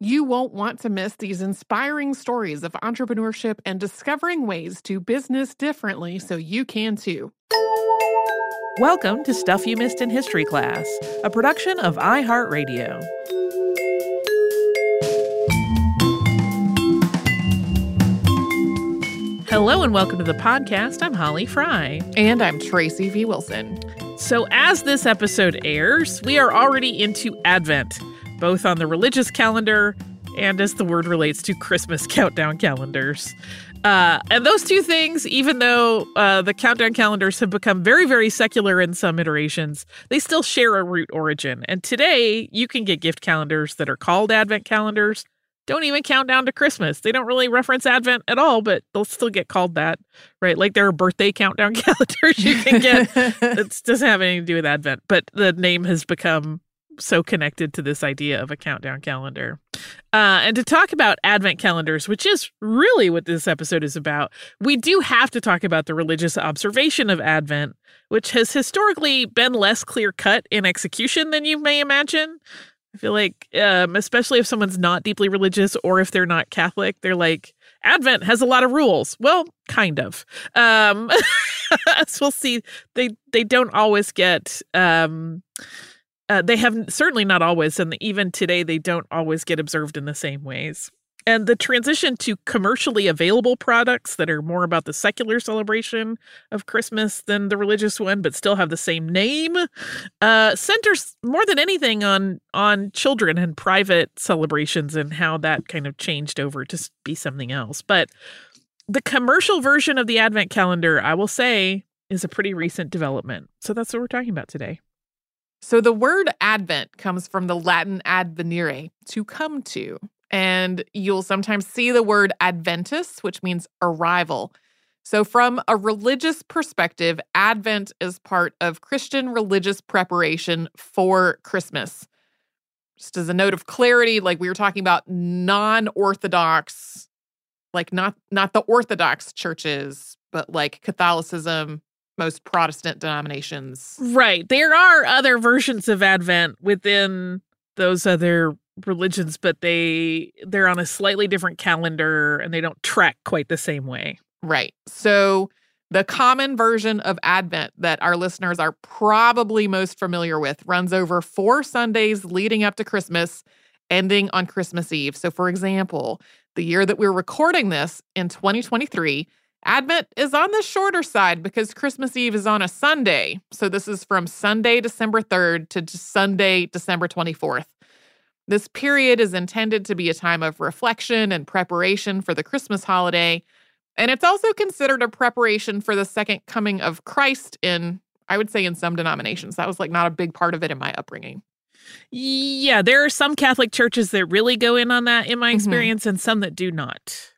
You won't want to miss these inspiring stories of entrepreneurship and discovering ways to business differently so you can too. Welcome to Stuff You Missed in History Class, a production of iHeartRadio. Hello and welcome to the podcast. I'm Holly Fry. And I'm Tracy V. Wilson. So, as this episode airs, we are already into Advent, both on the religious calendar and as the word relates to Christmas countdown calendars. Uh, and those two things, even though uh, the countdown calendars have become very, very secular in some iterations, they still share a root origin. And today, you can get gift calendars that are called Advent calendars. Don't even count down to Christmas. They don't really reference Advent at all, but they'll still get called that, right? Like there are birthday countdown calendars you can get. it doesn't have anything to do with Advent, but the name has become so connected to this idea of a countdown calendar. Uh, and to talk about Advent calendars, which is really what this episode is about, we do have to talk about the religious observation of Advent, which has historically been less clear cut in execution than you may imagine. I feel like, um, especially if someone's not deeply religious or if they're not Catholic, they're like, Advent has a lot of rules. Well, kind of. Um, as we'll see, they they don't always get. Um, uh, they have certainly not always, and even today, they don't always get observed in the same ways. And the transition to commercially available products that are more about the secular celebration of Christmas than the religious one, but still have the same name, uh, centers more than anything on on children and private celebrations and how that kind of changed over to be something else. But the commercial version of the Advent calendar, I will say, is a pretty recent development. So that's what we're talking about today. So the word Advent comes from the Latin advenire, to come to. And you'll sometimes see the word Adventus, which means arrival. So, from a religious perspective, Advent is part of Christian religious preparation for Christmas. Just as a note of clarity, like we were talking about non Orthodox, like not not the Orthodox churches, but like Catholicism, most Protestant denominations. Right. There are other versions of Advent within those other religions, but they they're on a slightly different calendar and they don't track quite the same way. Right. So the common version of Advent that our listeners are probably most familiar with runs over four Sundays leading up to Christmas, ending on Christmas Eve. So, for example, the year that we're recording this in 2023, Advent is on the shorter side because Christmas Eve is on a Sunday. So, this is from Sunday, December 3rd to Sunday, December 24th. This period is intended to be a time of reflection and preparation for the Christmas holiday. And it's also considered a preparation for the second coming of Christ in, I would say, in some denominations. That was like not a big part of it in my upbringing. Yeah, there are some Catholic churches that really go in on that in my mm-hmm. experience, mm-hmm. and some that do not.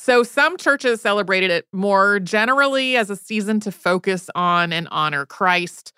So, some churches celebrated it more generally as a season to focus on and honor Christ.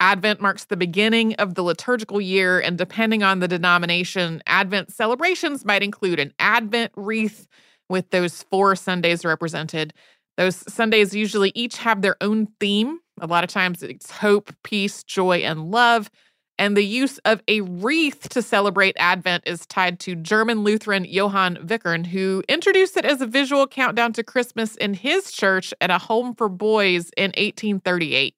Advent marks the beginning of the liturgical year, and depending on the denomination, Advent celebrations might include an Advent wreath with those four Sundays represented. Those Sundays usually each have their own theme, A lot of times it's hope, peace, joy, and love. And the use of a wreath to celebrate Advent is tied to German Lutheran Johann Wichern, who introduced it as a visual countdown to Christmas in his church at a home for boys in 1838.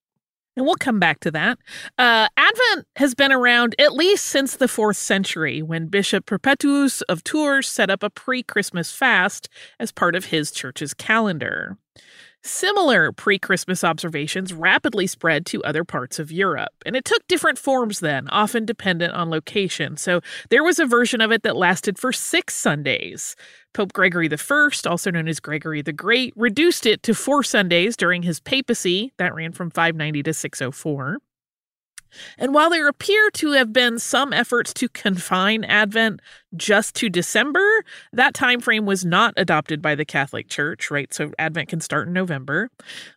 And we'll come back to that. Uh, Advent has been around at least since the fourth century when Bishop Perpetuus of Tours set up a pre Christmas fast as part of his church's calendar. Similar pre Christmas observations rapidly spread to other parts of Europe, and it took different forms then, often dependent on location. So there was a version of it that lasted for six Sundays. Pope Gregory I, also known as Gregory the Great, reduced it to four Sundays during his papacy, that ran from 590 to 604. And while there appear to have been some efforts to confine Advent just to December, that time frame was not adopted by the Catholic Church, right? So Advent can start in November.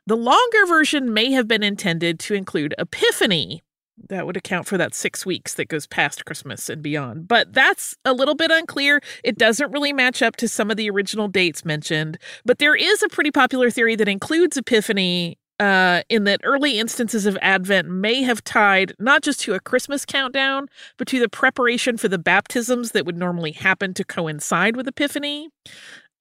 The longer version may have been intended to include Epiphany. That would account for that six weeks that goes past Christmas and beyond. But that's a little bit unclear. It doesn't really match up to some of the original dates mentioned. But there is a pretty popular theory that includes Epiphany uh, in that early instances of Advent may have tied not just to a Christmas countdown, but to the preparation for the baptisms that would normally happen to coincide with Epiphany.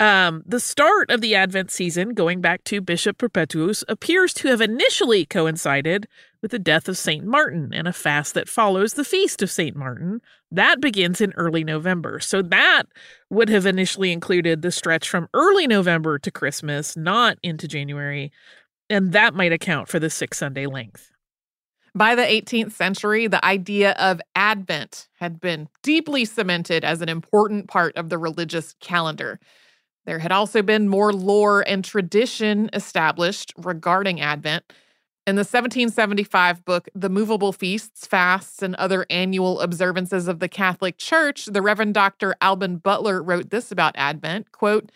Um, the start of the Advent season, going back to Bishop Perpetuus, appears to have initially coincided with the death of St. Martin and a fast that follows the feast of St. Martin. That begins in early November. So that would have initially included the stretch from early November to Christmas, not into January and that might account for the six Sunday length. By the 18th century, the idea of Advent had been deeply cemented as an important part of the religious calendar. There had also been more lore and tradition established regarding Advent. In the 1775 book, The Movable Feasts, Fasts, and Other Annual Observances of the Catholic Church, the Reverend Dr. Alban Butler wrote this about Advent quote,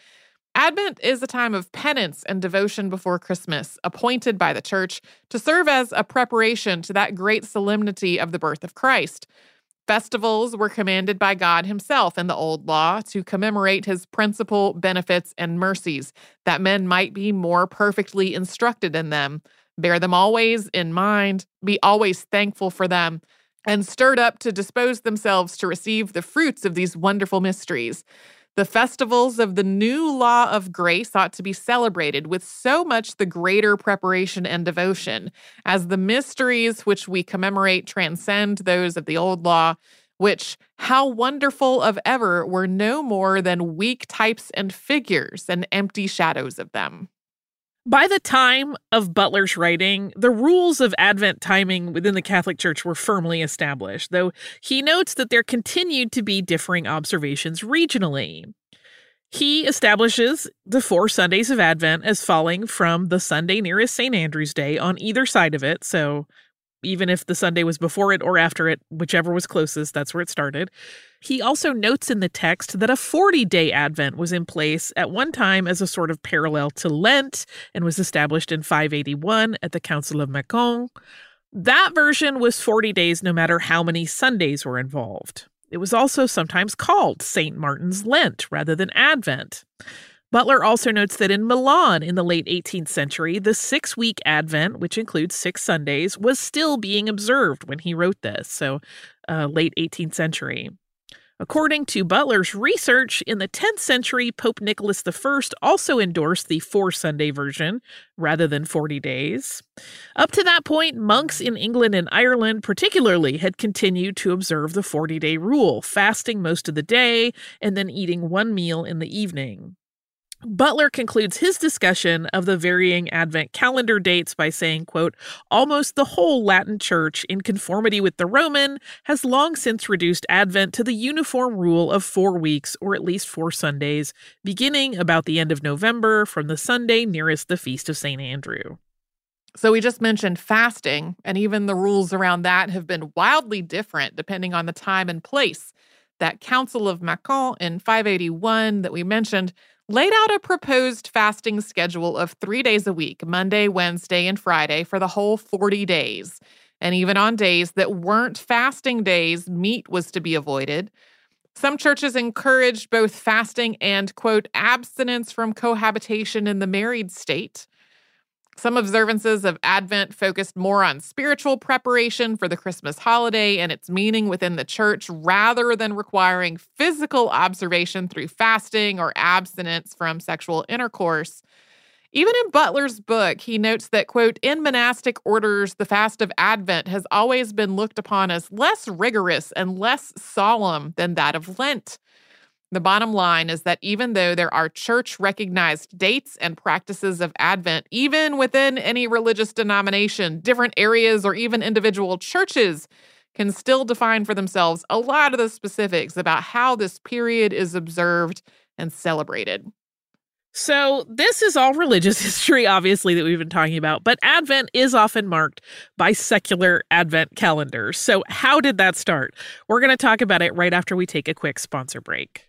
Advent is a time of penance and devotion before Christmas, appointed by the church to serve as a preparation to that great solemnity of the birth of Christ. Festivals were commanded by God Himself in the Old Law to commemorate His principal benefits and mercies, that men might be more perfectly instructed in them. Bear them always in mind, be always thankful for them, and stirred up to dispose themselves to receive the fruits of these wonderful mysteries. The festivals of the new law of grace ought to be celebrated with so much the greater preparation and devotion, as the mysteries which we commemorate transcend those of the old law, which, how wonderful of ever, were no more than weak types and figures and empty shadows of them. By the time of Butler's writing, the rules of Advent timing within the Catholic Church were firmly established, though he notes that there continued to be differing observations regionally. He establishes the four Sundays of Advent as falling from the Sunday nearest St. Andrew's Day on either side of it, so even if the Sunday was before it or after it, whichever was closest, that's where it started. He also notes in the text that a 40 day Advent was in place at one time as a sort of parallel to Lent and was established in 581 at the Council of Macon. That version was 40 days no matter how many Sundays were involved. It was also sometimes called St. Martin's Lent rather than Advent. Butler also notes that in Milan in the late 18th century, the six week Advent, which includes six Sundays, was still being observed when he wrote this, so uh, late 18th century. According to Butler's research, in the 10th century, Pope Nicholas I also endorsed the four Sunday version rather than 40 days. Up to that point, monks in England and Ireland, particularly, had continued to observe the 40 day rule, fasting most of the day and then eating one meal in the evening. Butler concludes his discussion of the varying Advent calendar dates by saying, quote, almost the whole Latin Church, in conformity with the Roman, has long since reduced Advent to the uniform rule of four weeks, or at least four Sundays, beginning about the end of November from the Sunday nearest the feast of St. Andrew. So, we just mentioned fasting, and even the rules around that have been wildly different depending on the time and place. That Council of Macon in 581 that we mentioned laid out a proposed fasting schedule of three days a week Monday, Wednesday, and Friday for the whole 40 days. And even on days that weren't fasting days, meat was to be avoided. Some churches encouraged both fasting and, quote, abstinence from cohabitation in the married state. Some observances of Advent focused more on spiritual preparation for the Christmas holiday and its meaning within the church rather than requiring physical observation through fasting or abstinence from sexual intercourse. Even in Butler's book, he notes that, quote, in monastic orders, the fast of Advent has always been looked upon as less rigorous and less solemn than that of Lent. The bottom line is that even though there are church recognized dates and practices of Advent, even within any religious denomination, different areas or even individual churches can still define for themselves a lot of the specifics about how this period is observed and celebrated. So, this is all religious history, obviously, that we've been talking about, but Advent is often marked by secular Advent calendars. So, how did that start? We're going to talk about it right after we take a quick sponsor break.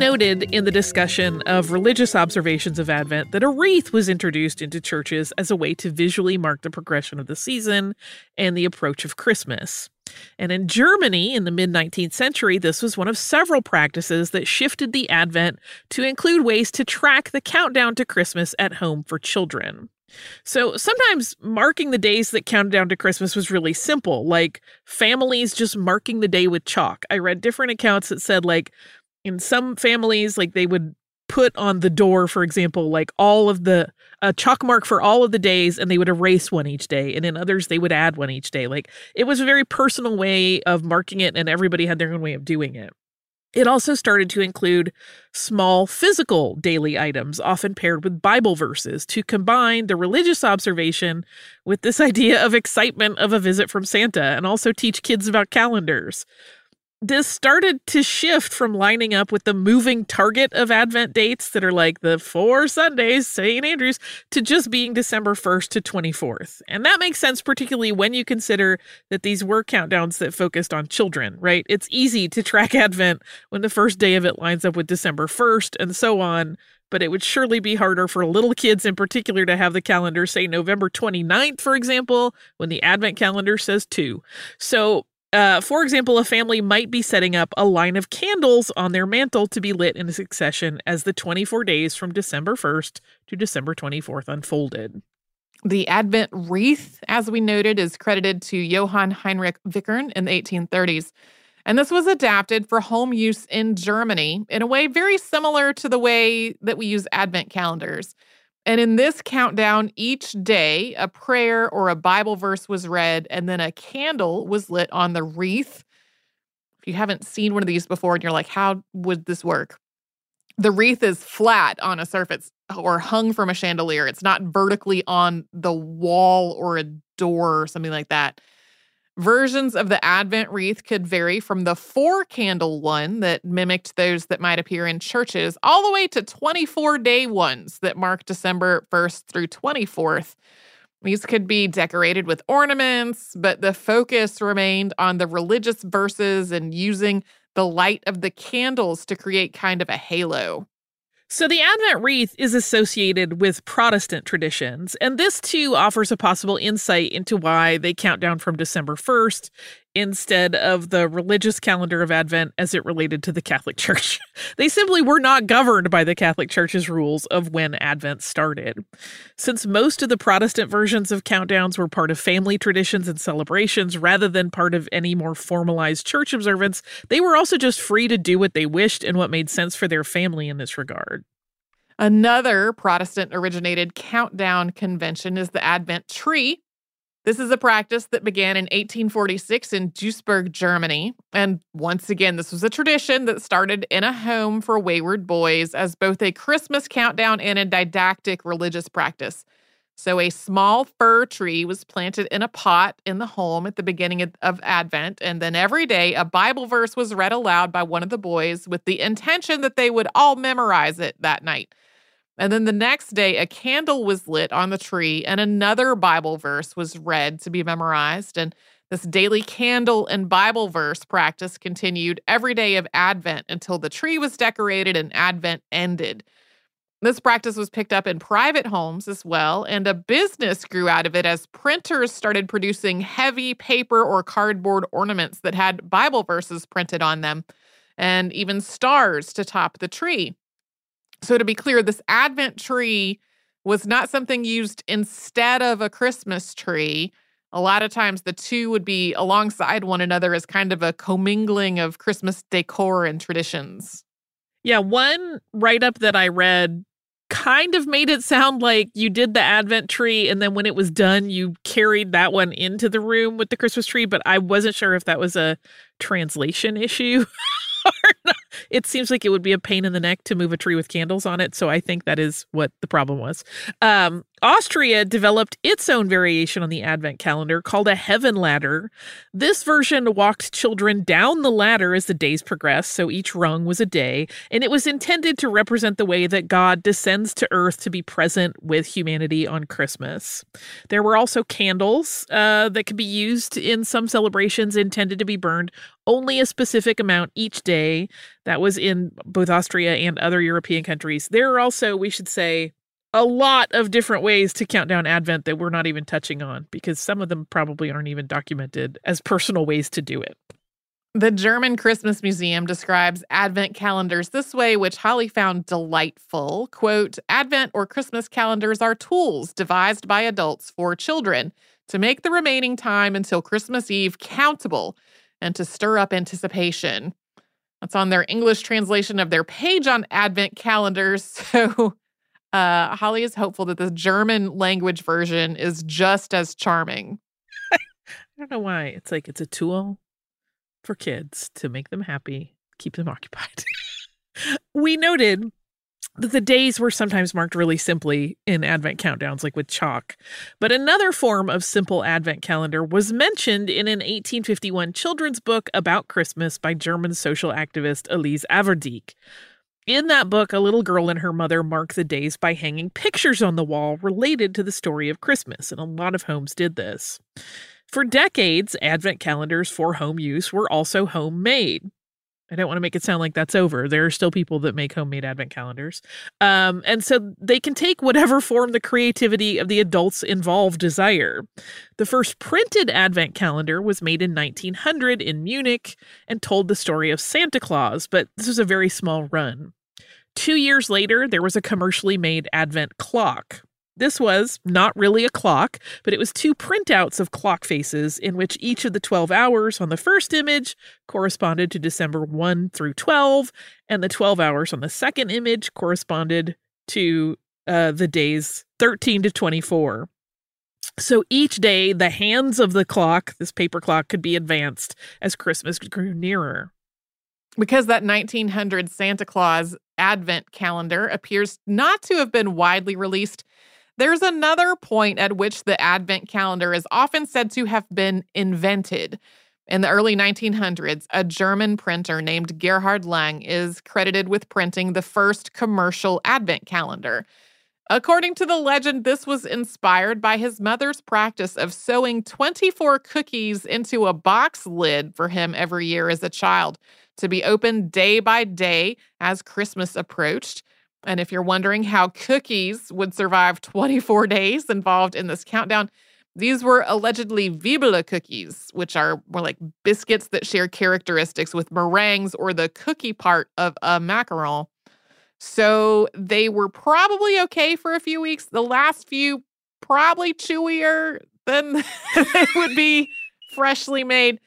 Noted in the discussion of religious observations of Advent that a wreath was introduced into churches as a way to visually mark the progression of the season and the approach of Christmas. And in Germany in the mid 19th century, this was one of several practices that shifted the Advent to include ways to track the countdown to Christmas at home for children. So sometimes marking the days that counted down to Christmas was really simple, like families just marking the day with chalk. I read different accounts that said, like, in some families, like they would put on the door, for example, like all of the a chalk mark for all of the days and they would erase one each day. And in others, they would add one each day. Like it was a very personal way of marking it, and everybody had their own way of doing it. It also started to include small physical daily items, often paired with Bible verses, to combine the religious observation with this idea of excitement of a visit from Santa and also teach kids about calendars this started to shift from lining up with the moving target of Advent dates that are like the four Sundays, St. Andrews, to just being December 1st to 24th. And that makes sense, particularly when you consider that these were countdowns that focused on children, right? It's easy to track Advent when the first day of it lines up with December 1st and so on. But it would surely be harder for little kids in particular to have the calendar say November 29th, for example, when the Advent calendar says 2. So uh, for example, a family might be setting up a line of candles on their mantle to be lit in succession as the 24 days from December 1st to December 24th unfolded. The Advent wreath, as we noted, is credited to Johann Heinrich Wichern in the 1830s. And this was adapted for home use in Germany in a way very similar to the way that we use Advent calendars. And in this countdown, each day a prayer or a Bible verse was read, and then a candle was lit on the wreath. If you haven't seen one of these before and you're like, how would this work? The wreath is flat on a surface or hung from a chandelier. It's not vertically on the wall or a door or something like that. Versions of the Advent wreath could vary from the four candle one that mimicked those that might appear in churches, all the way to 24 day ones that mark December 1st through 24th. These could be decorated with ornaments, but the focus remained on the religious verses and using the light of the candles to create kind of a halo. So the Advent wreath is associated with Protestant traditions, and this too offers a possible insight into why they count down from December 1st instead of the religious calendar of Advent as it related to the Catholic Church. they simply were not governed by the Catholic Church's rules of when Advent started. Since most of the Protestant versions of countdowns were part of family traditions and celebrations rather than part of any more formalized church observance, they were also just free to do what they wished and what made sense for their family in this regard. Another Protestant originated countdown convention is the Advent tree, this is a practice that began in 1846 in Duisburg, Germany. And once again, this was a tradition that started in a home for wayward boys as both a Christmas countdown and a didactic religious practice. So, a small fir tree was planted in a pot in the home at the beginning of Advent. And then every day, a Bible verse was read aloud by one of the boys with the intention that they would all memorize it that night. And then the next day, a candle was lit on the tree and another Bible verse was read to be memorized. And this daily candle and Bible verse practice continued every day of Advent until the tree was decorated and Advent ended. This practice was picked up in private homes as well, and a business grew out of it as printers started producing heavy paper or cardboard ornaments that had Bible verses printed on them, and even stars to top the tree. So, to be clear, this Advent tree was not something used instead of a Christmas tree. A lot of times the two would be alongside one another as kind of a commingling of Christmas decor and traditions. Yeah, one write up that I read kind of made it sound like you did the Advent tree and then when it was done, you carried that one into the room with the Christmas tree, but I wasn't sure if that was a translation issue. it seems like it would be a pain in the neck to move a tree with candles on it. So I think that is what the problem was. Um, Austria developed its own variation on the Advent calendar called a heaven ladder. This version walked children down the ladder as the days progressed, so each rung was a day, and it was intended to represent the way that God descends to earth to be present with humanity on Christmas. There were also candles uh, that could be used in some celebrations intended to be burned only a specific amount each day. That was in both Austria and other European countries. There are also, we should say, a lot of different ways to count down Advent that we're not even touching on because some of them probably aren't even documented as personal ways to do it. The German Christmas Museum describes Advent calendars this way, which Holly found delightful. Quote Advent or Christmas calendars are tools devised by adults for children to make the remaining time until Christmas Eve countable and to stir up anticipation. That's on their English translation of their page on Advent calendars. So uh, Holly is hopeful that the German language version is just as charming. I don't know why. It's like it's a tool for kids to make them happy, keep them occupied. we noted the days were sometimes marked really simply in Advent countdowns, like with chalk. But another form of simple Advent calendar was mentioned in an 1851 children's book about Christmas by German social activist Elise Averdieck. In that book, a little girl and her mother mark the days by hanging pictures on the wall related to the story of Christmas, and a lot of homes did this. For decades, advent calendars for home use were also homemade. I don't want to make it sound like that's over. There are still people that make homemade advent calendars. Um, and so they can take whatever form the creativity of the adults involved desire. The first printed advent calendar was made in 1900 in Munich and told the story of Santa Claus, but this was a very small run. Two years later, there was a commercially made advent clock. This was not really a clock, but it was two printouts of clock faces in which each of the 12 hours on the first image corresponded to December 1 through 12, and the 12 hours on the second image corresponded to uh, the days 13 to 24. So each day, the hands of the clock, this paper clock, could be advanced as Christmas grew nearer. Because that 1900 Santa Claus Advent calendar appears not to have been widely released, there's another point at which the Advent calendar is often said to have been invented. In the early 1900s, a German printer named Gerhard Lang is credited with printing the first commercial Advent calendar. According to the legend, this was inspired by his mother's practice of sewing 24 cookies into a box lid for him every year as a child to be opened day by day as Christmas approached. And if you're wondering how cookies would survive 24 days involved in this countdown, these were allegedly Wibele cookies, which are more like biscuits that share characteristics with meringues or the cookie part of a macaron. So they were probably okay for a few weeks. The last few, probably chewier than they would be freshly made.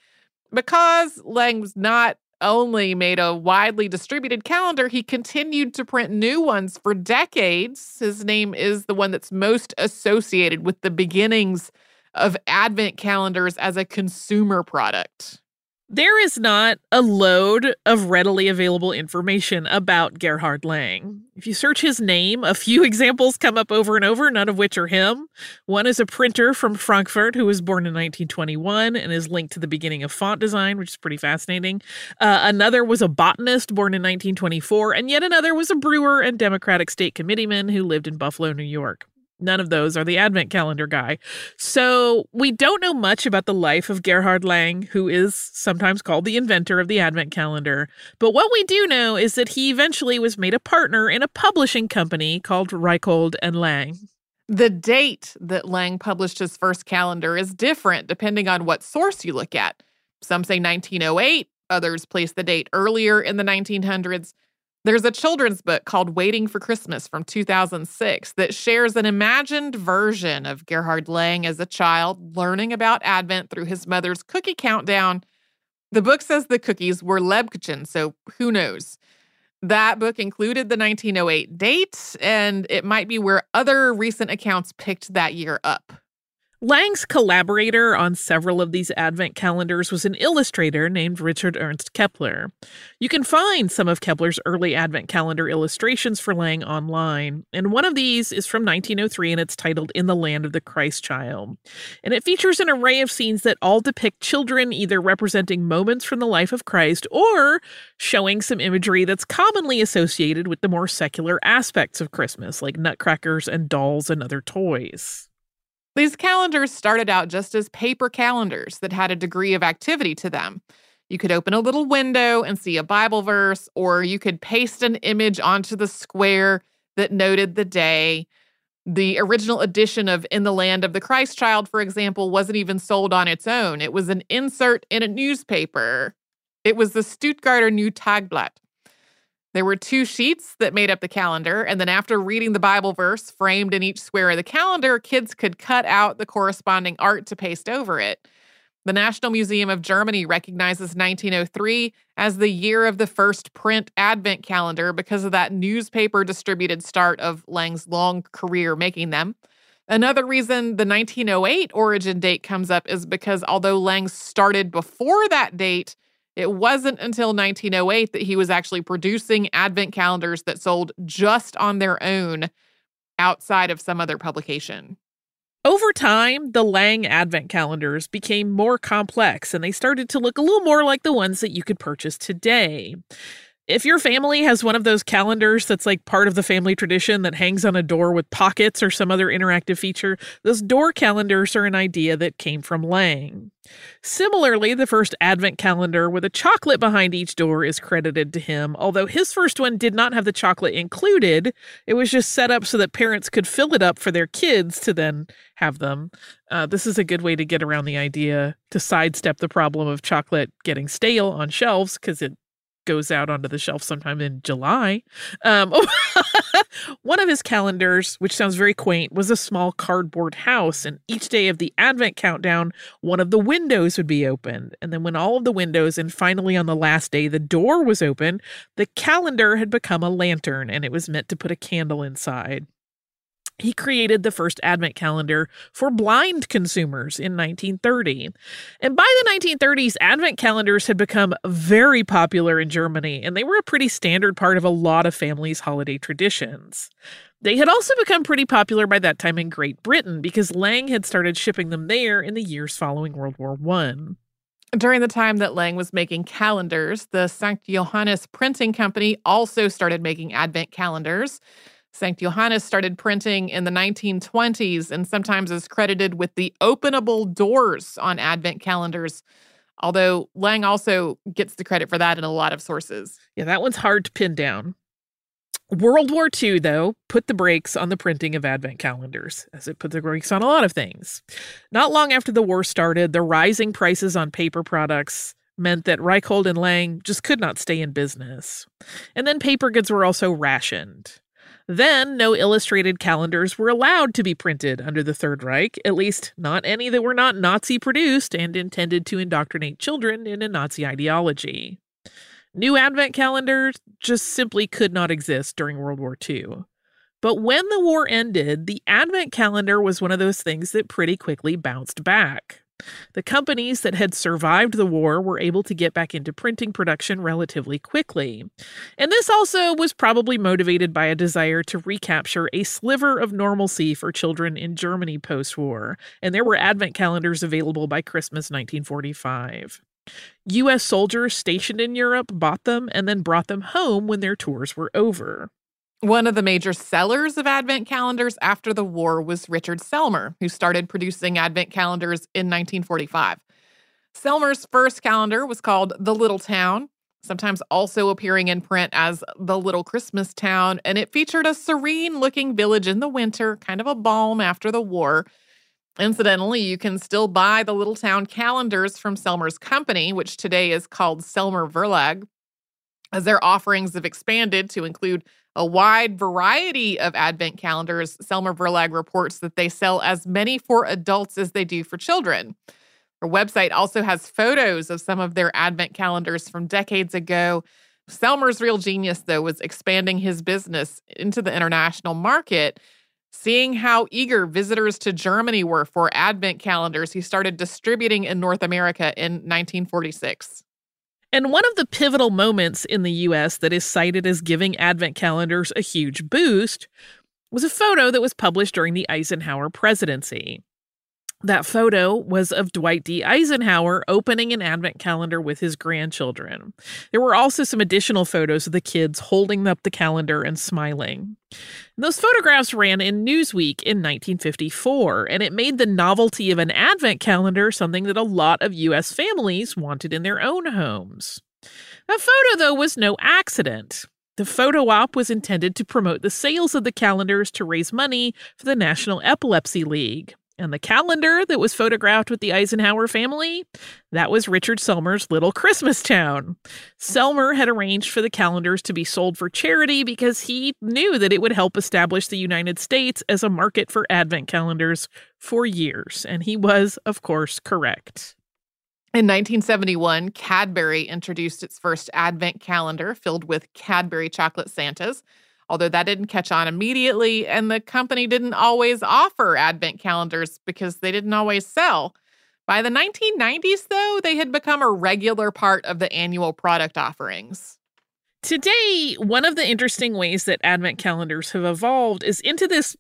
Because Lang was not only made a widely distributed calendar, he continued to print new ones for decades. His name is the one that's most associated with the beginnings of Advent calendars as a consumer product. There is not a load of readily available information about Gerhard Lang. If you search his name, a few examples come up over and over, none of which are him. One is a printer from Frankfurt who was born in 1921 and is linked to the beginning of font design, which is pretty fascinating. Uh, another was a botanist born in 1924, and yet another was a brewer and Democratic state committeeman who lived in Buffalo, New York. None of those are the advent calendar guy. So we don't know much about the life of Gerhard Lang, who is sometimes called the inventor of the advent calendar. But what we do know is that he eventually was made a partner in a publishing company called Reichhold and Lang. The date that Lang published his first calendar is different depending on what source you look at. Some say 1908, others place the date earlier in the 1900s. There's a children's book called Waiting for Christmas from 2006 that shares an imagined version of Gerhard Lang as a child learning about Advent through his mother's cookie countdown. The book says the cookies were Lebkuchen, so who knows? That book included the 1908 date, and it might be where other recent accounts picked that year up. Lang's collaborator on several of these advent calendars was an illustrator named Richard Ernst Kepler. You can find some of Kepler's early advent calendar illustrations for Lang online, and one of these is from 1903 and it's titled In the Land of the Christ Child. And it features an array of scenes that all depict children either representing moments from the life of Christ or showing some imagery that's commonly associated with the more secular aspects of Christmas, like nutcrackers and dolls and other toys. These calendars started out just as paper calendars that had a degree of activity to them. You could open a little window and see a Bible verse, or you could paste an image onto the square that noted the day. The original edition of In the Land of the Christ Child, for example, wasn't even sold on its own. It was an insert in a newspaper. It was the Stuttgarter Neue Tagblatt. There were two sheets that made up the calendar, and then after reading the Bible verse framed in each square of the calendar, kids could cut out the corresponding art to paste over it. The National Museum of Germany recognizes 1903 as the year of the first print advent calendar because of that newspaper distributed start of Lang's long career making them. Another reason the 1908 origin date comes up is because although Lang started before that date, it wasn't until 1908 that he was actually producing advent calendars that sold just on their own outside of some other publication. Over time, the Lang advent calendars became more complex and they started to look a little more like the ones that you could purchase today. If your family has one of those calendars that's like part of the family tradition that hangs on a door with pockets or some other interactive feature, those door calendars are an idea that came from Lang. Similarly, the first advent calendar with a chocolate behind each door is credited to him, although his first one did not have the chocolate included. It was just set up so that parents could fill it up for their kids to then have them. Uh, this is a good way to get around the idea to sidestep the problem of chocolate getting stale on shelves because it goes out onto the shelf sometime in July. Um, one of his calendars, which sounds very quaint, was a small cardboard house. And each day of the Advent countdown, one of the windows would be opened. And then, when all of the windows, and finally on the last day, the door was open, the calendar had become a lantern and it was meant to put a candle inside. He created the first advent calendar for blind consumers in 1930. And by the 1930s, advent calendars had become very popular in Germany, and they were a pretty standard part of a lot of families' holiday traditions. They had also become pretty popular by that time in Great Britain because Lang had started shipping them there in the years following World War I. During the time that Lang was making calendars, the St. Johannes Printing Company also started making advent calendars. St. Johannes started printing in the 1920s and sometimes is credited with the openable doors on advent calendars, although Lang also gets the credit for that in a lot of sources. Yeah, that one's hard to pin down. World War II, though, put the brakes on the printing of advent calendars, as it put the brakes on a lot of things. Not long after the war started, the rising prices on paper products meant that Reichhold and Lang just could not stay in business. And then paper goods were also rationed. Then, no illustrated calendars were allowed to be printed under the Third Reich, at least not any that were not Nazi produced and intended to indoctrinate children in a Nazi ideology. New Advent calendars just simply could not exist during World War II. But when the war ended, the Advent calendar was one of those things that pretty quickly bounced back. The companies that had survived the war were able to get back into printing production relatively quickly. And this also was probably motivated by a desire to recapture a sliver of normalcy for children in Germany post war. And there were advent calendars available by Christmas 1945. U.S. soldiers stationed in Europe bought them and then brought them home when their tours were over. One of the major sellers of Advent calendars after the war was Richard Sellmer, who started producing Advent calendars in 1945. Sellmer's first calendar was called The Little Town, sometimes also appearing in print as The Little Christmas Town, and it featured a serene looking village in the winter, kind of a balm after the war. Incidentally, you can still buy the Little Town calendars from Sellmer's company, which today is called Sellmer Verlag, as their offerings have expanded to include a wide variety of advent calendars, Sellmer Verlag reports that they sell as many for adults as they do for children. Their website also has photos of some of their advent calendars from decades ago. Sellmer's real genius, though, was expanding his business into the international market. Seeing how eager visitors to Germany were for advent calendars, he started distributing in North America in 1946. And one of the pivotal moments in the US that is cited as giving advent calendars a huge boost was a photo that was published during the Eisenhower presidency. That photo was of Dwight D. Eisenhower opening an advent calendar with his grandchildren. There were also some additional photos of the kids holding up the calendar and smiling. And those photographs ran in Newsweek in 1954, and it made the novelty of an advent calendar something that a lot of U.S. families wanted in their own homes. That photo, though, was no accident. The photo op was intended to promote the sales of the calendars to raise money for the National Epilepsy League. And the calendar that was photographed with the Eisenhower family, that was Richard Sellmer's Little Christmas Town. Sellmer had arranged for the calendars to be sold for charity because he knew that it would help establish the United States as a market for advent calendars for years. And he was, of course, correct. In 1971, Cadbury introduced its first advent calendar filled with Cadbury chocolate Santas although that didn't catch on immediately. And the company didn't always offer advent calendars because they didn't always sell. By the 1990s, though, they had become a regular part of the annual product offerings. Today, one of the interesting ways that advent calendars have evolved is into this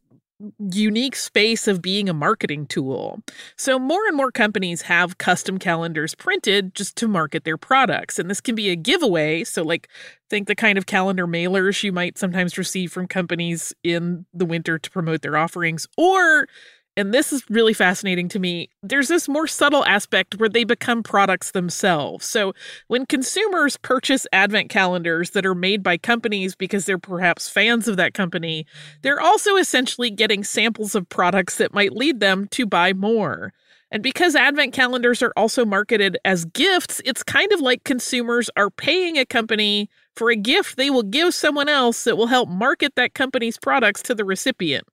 unique space of being a marketing tool. So, more and more companies have custom calendars printed just to market their products. And this can be a giveaway. So, like, think the kind of calendar mailers you might sometimes receive from companies in the winter to promote their offerings, or and this is really fascinating to me, there's this more subtle aspect where they become products themselves. So when consumers purchase advent calendars that are made by companies because they're perhaps fans of that company, they're also essentially getting samples of products that might lead them to buy more. And because advent calendars are also marketed as gifts, it's kind of like consumers are paying a company for a gift they will give someone else that will help market that company's products to the recipient.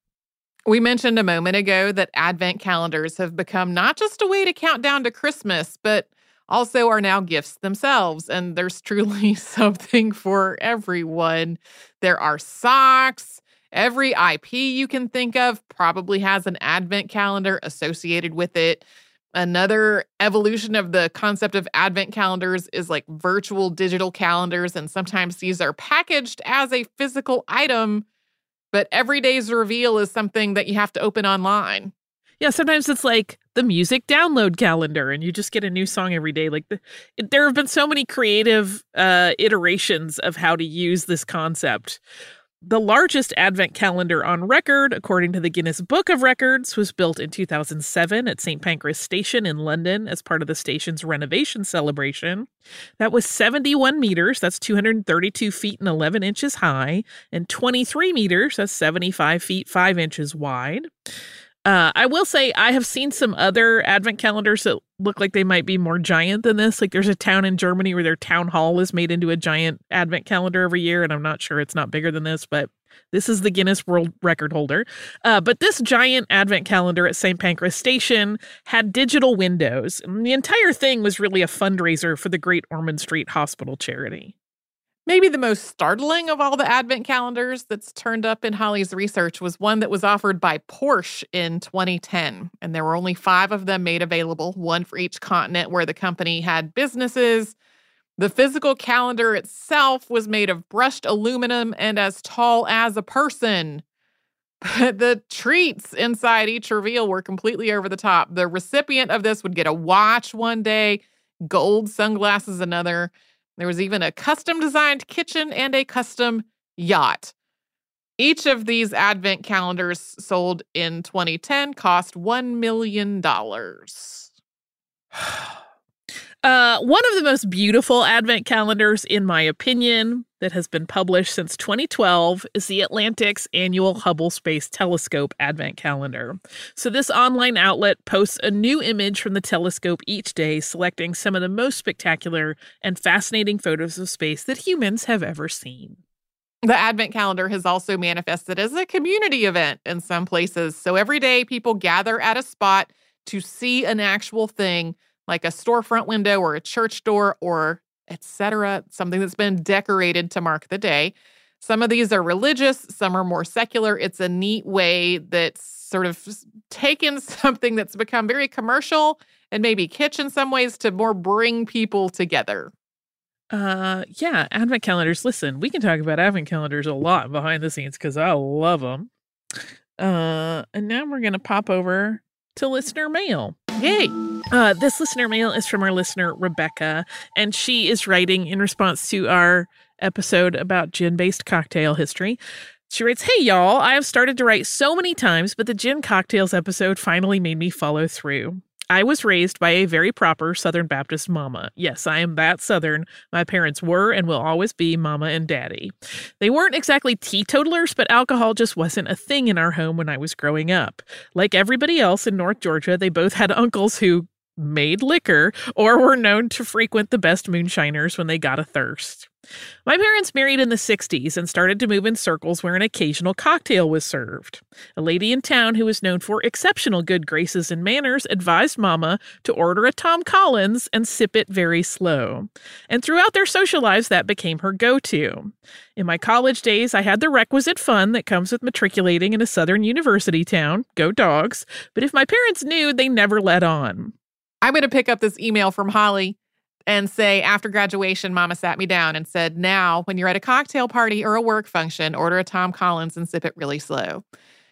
We mentioned a moment ago that advent calendars have become not just a way to count down to Christmas, but also are now gifts themselves. And there's truly something for everyone. There are socks Every IP you can think of probably has an advent calendar associated with it. Another evolution of the concept of advent calendars is like virtual digital calendars. And sometimes these are packaged as a physical item, but every day's reveal is something that you have to open online. Yeah, sometimes it's like the music download calendar and you just get a new song every day. Like the, there have been so many creative uh, iterations of how to use this concept. The largest advent calendar on record, according to the Guinness Book of Records, was built in 2007 at St. Pancras Station in London as part of the station's renovation celebration. That was 71 meters, that's 232 feet and 11 inches high, and 23 meters, that's 75 feet 5 inches wide. Uh, I will say I have seen some other advent calendars that look like they might be more giant than this. Like there's a town in Germany where their town hall is made into a giant advent calendar every year, and I'm not sure it's not bigger than this, but this is the Guinness World Record holder. Uh, but this giant advent calendar at St. Pancras Station had digital windows. And the entire thing was really a fundraiser for the Great Ormond Street Hospital charity. Maybe the most startling of all the advent calendars that's turned up in Holly's research was one that was offered by Porsche in 2010. And there were only five of them made available, one for each continent where the company had businesses. The physical calendar itself was made of brushed aluminum and as tall as a person. But the treats inside each reveal were completely over the top. The recipient of this would get a watch one day, gold sunglasses another. There was even a custom designed kitchen and a custom yacht. Each of these advent calendars sold in 2010 cost $1 million. Uh, one of the most beautiful advent calendars, in my opinion, that has been published since 2012 is the Atlantic's annual Hubble Space Telescope Advent Calendar. So, this online outlet posts a new image from the telescope each day, selecting some of the most spectacular and fascinating photos of space that humans have ever seen. The Advent calendar has also manifested as a community event in some places. So, every day people gather at a spot to see an actual thing like a storefront window or a church door or etc., something that's been decorated to mark the day. Some of these are religious, some are more secular. It's a neat way that's sort of taken something that's become very commercial and maybe kitsch in some ways to more bring people together. Uh, yeah, advent calendars. Listen, we can talk about advent calendars a lot behind the scenes because I love them. Uh, and now we're gonna pop over to listener mail. Yay! Uh, this listener mail is from our listener, Rebecca, and she is writing in response to our episode about gin based cocktail history. She writes, Hey y'all, I have started to write so many times, but the gin cocktails episode finally made me follow through. I was raised by a very proper Southern Baptist mama. Yes, I am that Southern. My parents were and will always be mama and daddy. They weren't exactly teetotalers, but alcohol just wasn't a thing in our home when I was growing up. Like everybody else in North Georgia, they both had uncles who made liquor or were known to frequent the best moonshiners when they got a thirst. My parents married in the 60s and started to move in circles where an occasional cocktail was served. A lady in town who was known for exceptional good graces and manners advised Mama to order a Tom Collins and sip it very slow. And throughout their social lives, that became her go to. In my college days, I had the requisite fun that comes with matriculating in a southern university town go dogs, but if my parents knew, they never let on. I'm going to pick up this email from Holly and say, after graduation, mama sat me down and said, Now, when you're at a cocktail party or a work function, order a Tom Collins and sip it really slow.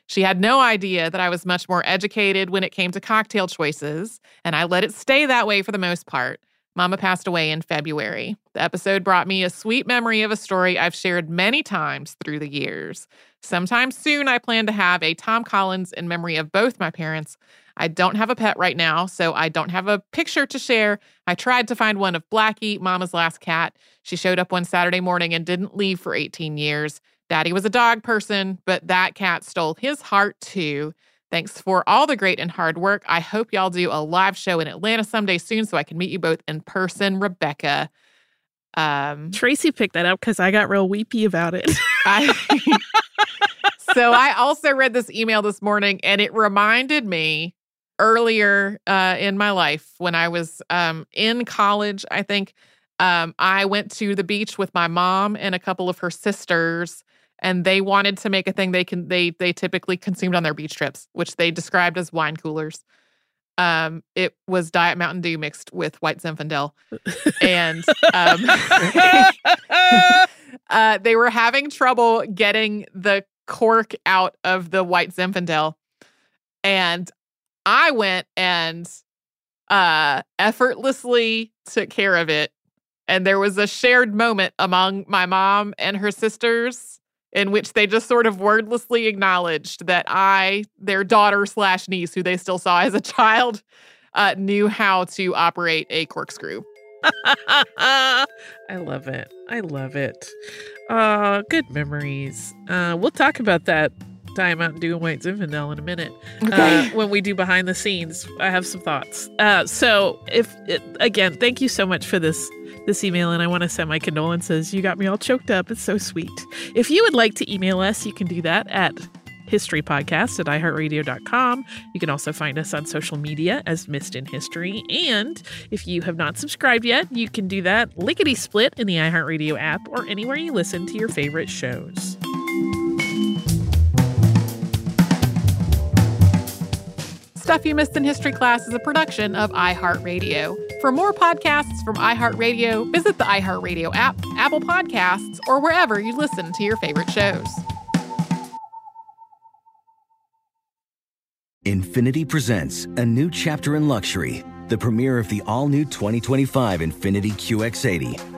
She had no idea that I was much more educated when it came to cocktail choices, and I let it stay that way for the most part. Mama passed away in February. The episode brought me a sweet memory of a story I've shared many times through the years. Sometime soon, I plan to have a Tom Collins in memory of both my parents. I don't have a pet right now, so I don't have a picture to share. I tried to find one of Blackie, Mama's last cat. She showed up one Saturday morning and didn't leave for 18 years. Daddy was a dog person, but that cat stole his heart too. Thanks for all the great and hard work. I hope y'all do a live show in Atlanta someday soon so I can meet you both in person, Rebecca. Um, Tracy picked that up because I got real weepy about it. I, so I also read this email this morning and it reminded me earlier uh, in my life when I was um, in college, I think um, I went to the beach with my mom and a couple of her sisters. and they wanted to make a thing they can they they typically consumed on their beach trips, which they described as wine coolers. Um, it was Diet Mountain Dew mixed with white Zinfandel, and um, uh, they were having trouble getting the cork out of the white Zinfandel, and I went and uh, effortlessly took care of it. And there was a shared moment among my mom and her sisters in which they just sort of wordlessly acknowledged that I, their daughter slash niece, who they still saw as a child, uh, knew how to operate a corkscrew. I love it. I love it. Uh, good memories. Uh, we'll talk about that Mountain Dew and White Zinfandel in a minute. Okay. Uh, when we do behind the scenes, I have some thoughts. Uh, so, if it, again, thank you so much for this this email, and I want to send my condolences. You got me all choked up. It's so sweet. If you would like to email us, you can do that at historypodcast at iheartradio.com. You can also find us on social media as Missed in History. And if you have not subscribed yet, you can do that lickety split in the iHeartRadio app or anywhere you listen to your favorite shows. Stuff You Missed in History Class is a production of iHeartRadio. For more podcasts from iHeartRadio, visit the iHeartRadio app, Apple Podcasts, or wherever you listen to your favorite shows. Infiniti presents a new chapter in luxury, the premiere of the all new 2025 Infiniti QX80,